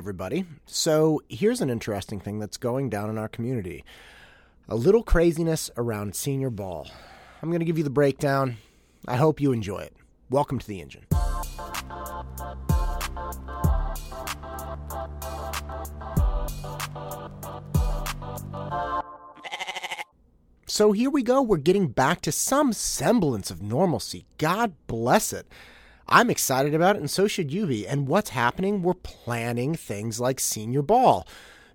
everybody. So, here's an interesting thing that's going down in our community a little craziness around senior ball. I'm going to give you the breakdown. I hope you enjoy it. Welcome to the engine. So here we go. We're getting back to some semblance of normalcy. God bless it. I'm excited about it, and so should you be. And what's happening? We're planning things like senior ball.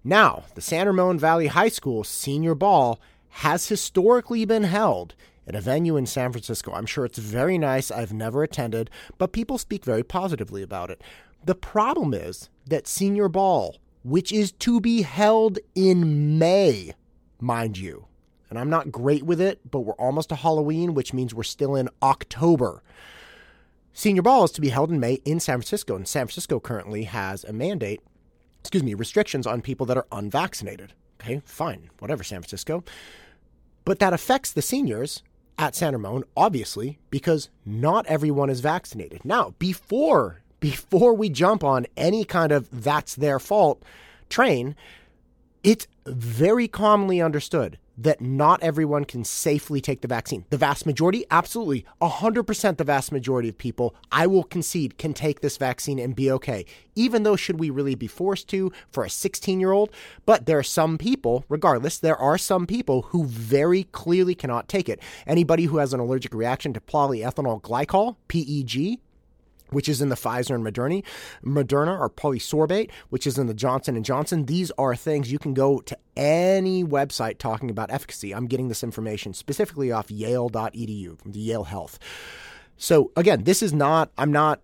Now, the San Ramon Valley High School senior ball has historically been held at a venue in San Francisco. I'm sure it's very nice. I've never attended, but people speak very positively about it. The problem is that senior ball, which is to be held in May, mind you, and I'm not great with it, but we're almost to Halloween, which means we're still in October. Senior Ball is to be held in May in San Francisco, and San Francisco currently has a mandate, excuse me, restrictions on people that are unvaccinated. Okay, fine, whatever, San Francisco. But that affects the seniors at San Ramon, obviously, because not everyone is vaccinated. Now, before before we jump on any kind of that's their fault train, it's very commonly understood that not everyone can safely take the vaccine. The vast majority, absolutely, 100% the vast majority of people, I will concede, can take this vaccine and be okay. Even though, should we really be forced to for a 16 year old? But there are some people, regardless, there are some people who very clearly cannot take it. Anybody who has an allergic reaction to polyethylene glycol, PEG, which is in the Pfizer and Moderna, Moderna or polysorbate, which is in the Johnson and Johnson. These are things you can go to any website talking about efficacy. I'm getting this information specifically off yale.edu, the Yale Health. So again, this is not I'm not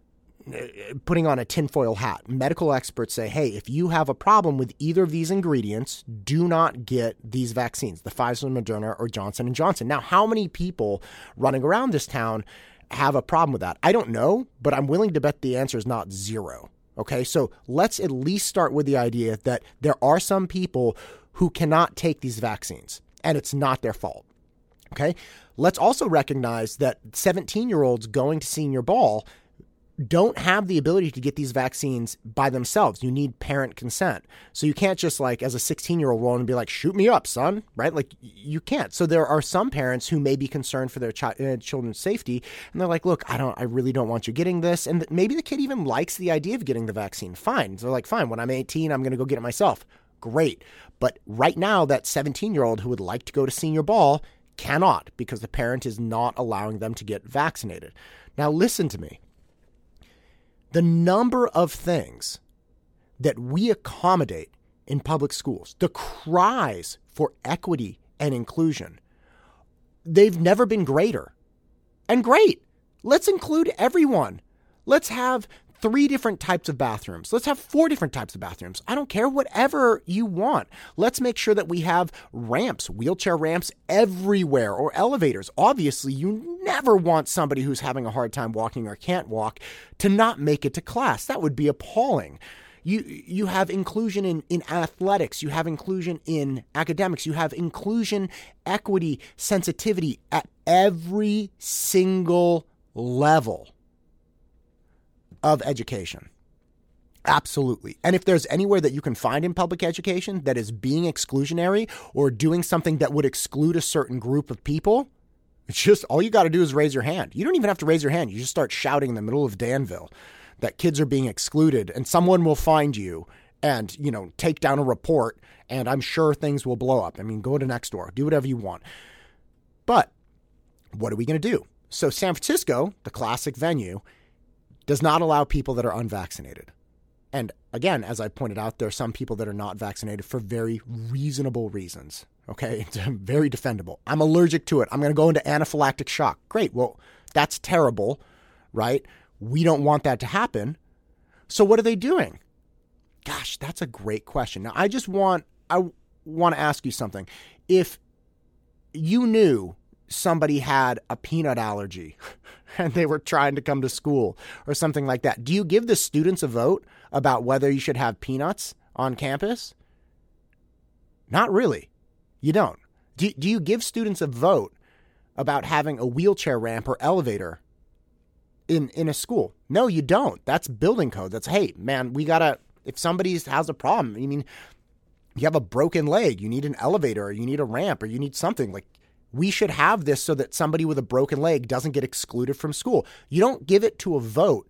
uh, putting on a tinfoil hat. Medical experts say, hey, if you have a problem with either of these ingredients, do not get these vaccines, the Pfizer, Moderna, or Johnson and Johnson. Now, how many people running around this town have a problem with that? I don't know, but I'm willing to bet the answer is not zero. Okay, so let's at least start with the idea that there are some people who cannot take these vaccines, and it's not their fault. Okay, let's also recognize that 17 year olds going to senior ball don't have the ability to get these vaccines by themselves. You need parent consent. So you can't just like as a 16 year old roll and be like, shoot me up, son, right? Like you can't. So there are some parents who may be concerned for their uh, children's safety. And they're like, look, I don't, I really don't want you getting this. And maybe the kid even likes the idea of getting the vaccine. Fine. So they're like, fine, when I'm 18, I'm going to go get it myself. Great. But right now, that 17 year old who would like to go to senior ball cannot because the parent is not allowing them to get vaccinated. Now, listen to me the number of things that we accommodate in public schools, the cries for equity and inclusion, they've never been greater. And great. Let's include everyone. Let's have three different types of bathrooms. Let's have four different types of bathrooms. I don't care, whatever you want. Let's make sure that we have ramps, wheelchair ramps everywhere, or elevators. Obviously, you never want somebody who's having a hard time walking or can't walk to not make it to class. That would be appalling. You you have inclusion in, in athletics, you have inclusion in academics, you have inclusion, equity, sensitivity at every single level of education. Absolutely. And if there's anywhere that you can find in public education that is being exclusionary or doing something that would exclude a certain group of people, it's just all you got to do is raise your hand. You don't even have to raise your hand. You just start shouting in the middle of Danville that kids are being excluded and someone will find you and, you know, take down a report and I'm sure things will blow up. I mean, go to Nextdoor, do whatever you want. But what are we going to do? So San Francisco, the classic venue, does not allow people that are unvaccinated. And again, as I pointed out, there are some people that are not vaccinated for very reasonable reasons. Okay, it's very defendable. I'm allergic to it. I'm going to go into anaphylactic shock. Great. Well, that's terrible, right? We don't want that to happen. So what are they doing? Gosh, that's a great question. Now, I just want I want to ask you something. If you knew somebody had a peanut allergy and they were trying to come to school or something like that. Do you give the students a vote about whether you should have peanuts on campus? Not really. You don't. Do, do you give students a vote about having a wheelchair ramp or elevator in, in a school? No, you don't. That's building code. That's, hey, man, we got to If somebody has a problem, I mean, you have a broken leg, you need an elevator, or you need a ramp, or you need something like we should have this so that somebody with a broken leg doesn't get excluded from school. You don't give it to a vote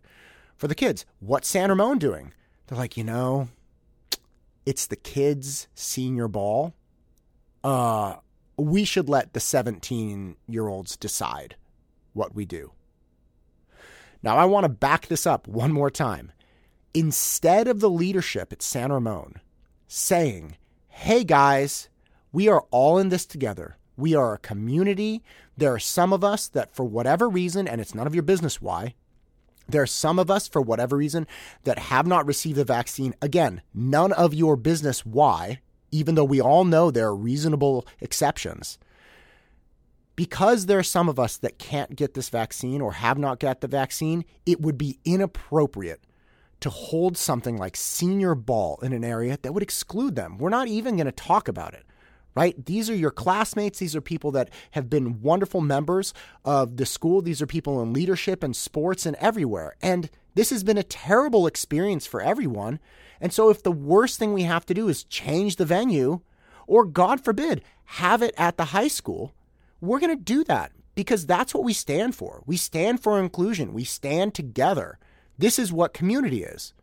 for the kids. What's San Ramon doing? They're like, you know, it's the kids' senior ball. Uh, we should let the 17 year olds decide what we do. Now, I want to back this up one more time. Instead of the leadership at San Ramon saying, hey guys, we are all in this together. We are a community. There are some of us that, for whatever reason, and it's none of your business why, there are some of us, for whatever reason, that have not received the vaccine. Again, none of your business why, even though we all know there are reasonable exceptions. Because there are some of us that can't get this vaccine or have not got the vaccine, it would be inappropriate to hold something like senior ball in an area that would exclude them. We're not even going to talk about it right? These are your classmates. These are people that have been wonderful members of the school. These are people in leadership and sports and everywhere. And this has been a terrible experience for everyone. And so, if the worst thing we have to do is change the venue, or God forbid, have it at the high school, we're going to do that because that's what we stand for. We stand for inclusion, we stand together. This is what community is.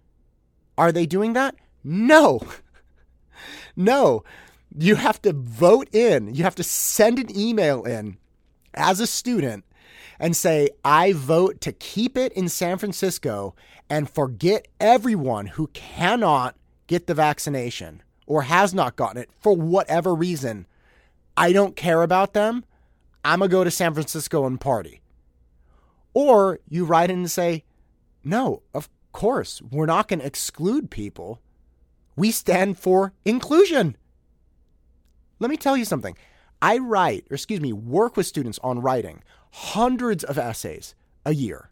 Are they doing that? No. no you have to vote in, you have to send an email in as a student and say, I vote to keep it in San Francisco and forget everyone who cannot get the vaccination or has not gotten it for whatever reason. I don't care about them. I'm going to go to San Francisco and party. Or you write in and say, no, of course, we're not going to exclude people. We stand for inclusion. Let me tell you something. I write, or excuse me, work with students on writing hundreds of essays a year,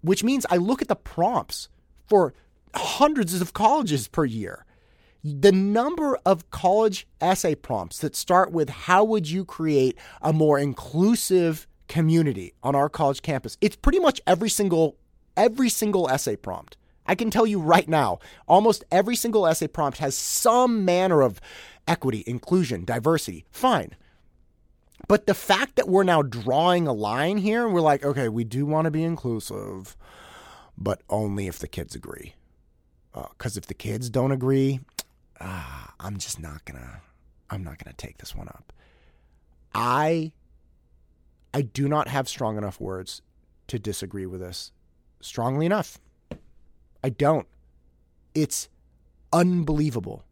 which means I look at the prompts for hundreds of colleges per year. The number of college essay prompts that start with how would you create a more inclusive community on our college campus? It's pretty much every single every single essay prompt. I can tell you right now, almost every single essay prompt has some manner of equity, inclusion, diversity. Fine. But the fact that we're now drawing a line here, we're like, okay, we do want to be inclusive, but only if the kids agree. Because uh, if the kids don't agree, uh, I'm just not gonna, I'm not gonna take this one up. I, I do not have strong enough words to disagree with this strongly enough. I don't. It's unbelievable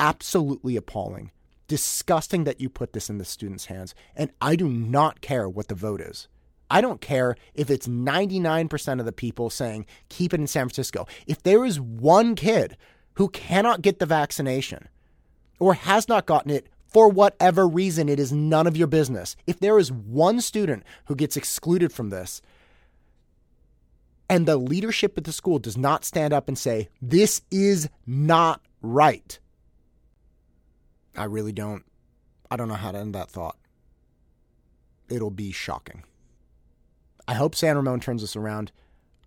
absolutely appalling. Disgusting that you put this in the students' hands. And I do not care what the vote is. I don't care if it's 99% of the people saying keep it in San Francisco. If there is one kid who cannot get the vaccination or has not gotten it for whatever reason, it is none of your business. If there is one student who gets excluded from this, and the leadership at the school does not stand up and say, this is not right, I really don't. I don't know how to end that thought. It'll be shocking. I hope San Ramon turns this around.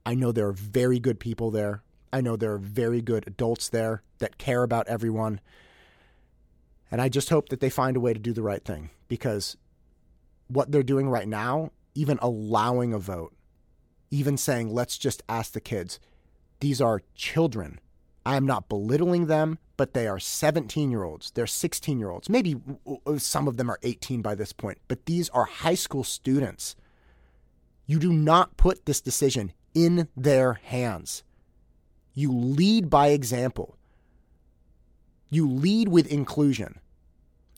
I know there are very good people there. I know there are very good adults there that care about everyone. And I just hope that they find a way to do the right thing because what they're doing right now, even allowing a vote, even saying, let's just ask the kids, these are children. I am not belittling them but they are 17 year olds, they're 16 year olds. Maybe some of them are 18 by this point, but these are high school students. You do not put this decision in their hands. You lead by example. You lead with inclusion.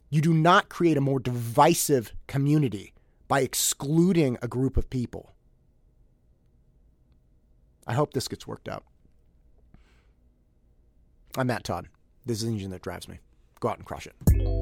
You do not create a more divisive community by excluding a group of people. I hope this gets worked out. I'm Matt Todd. This is the engine that drives me. Go out and crush it.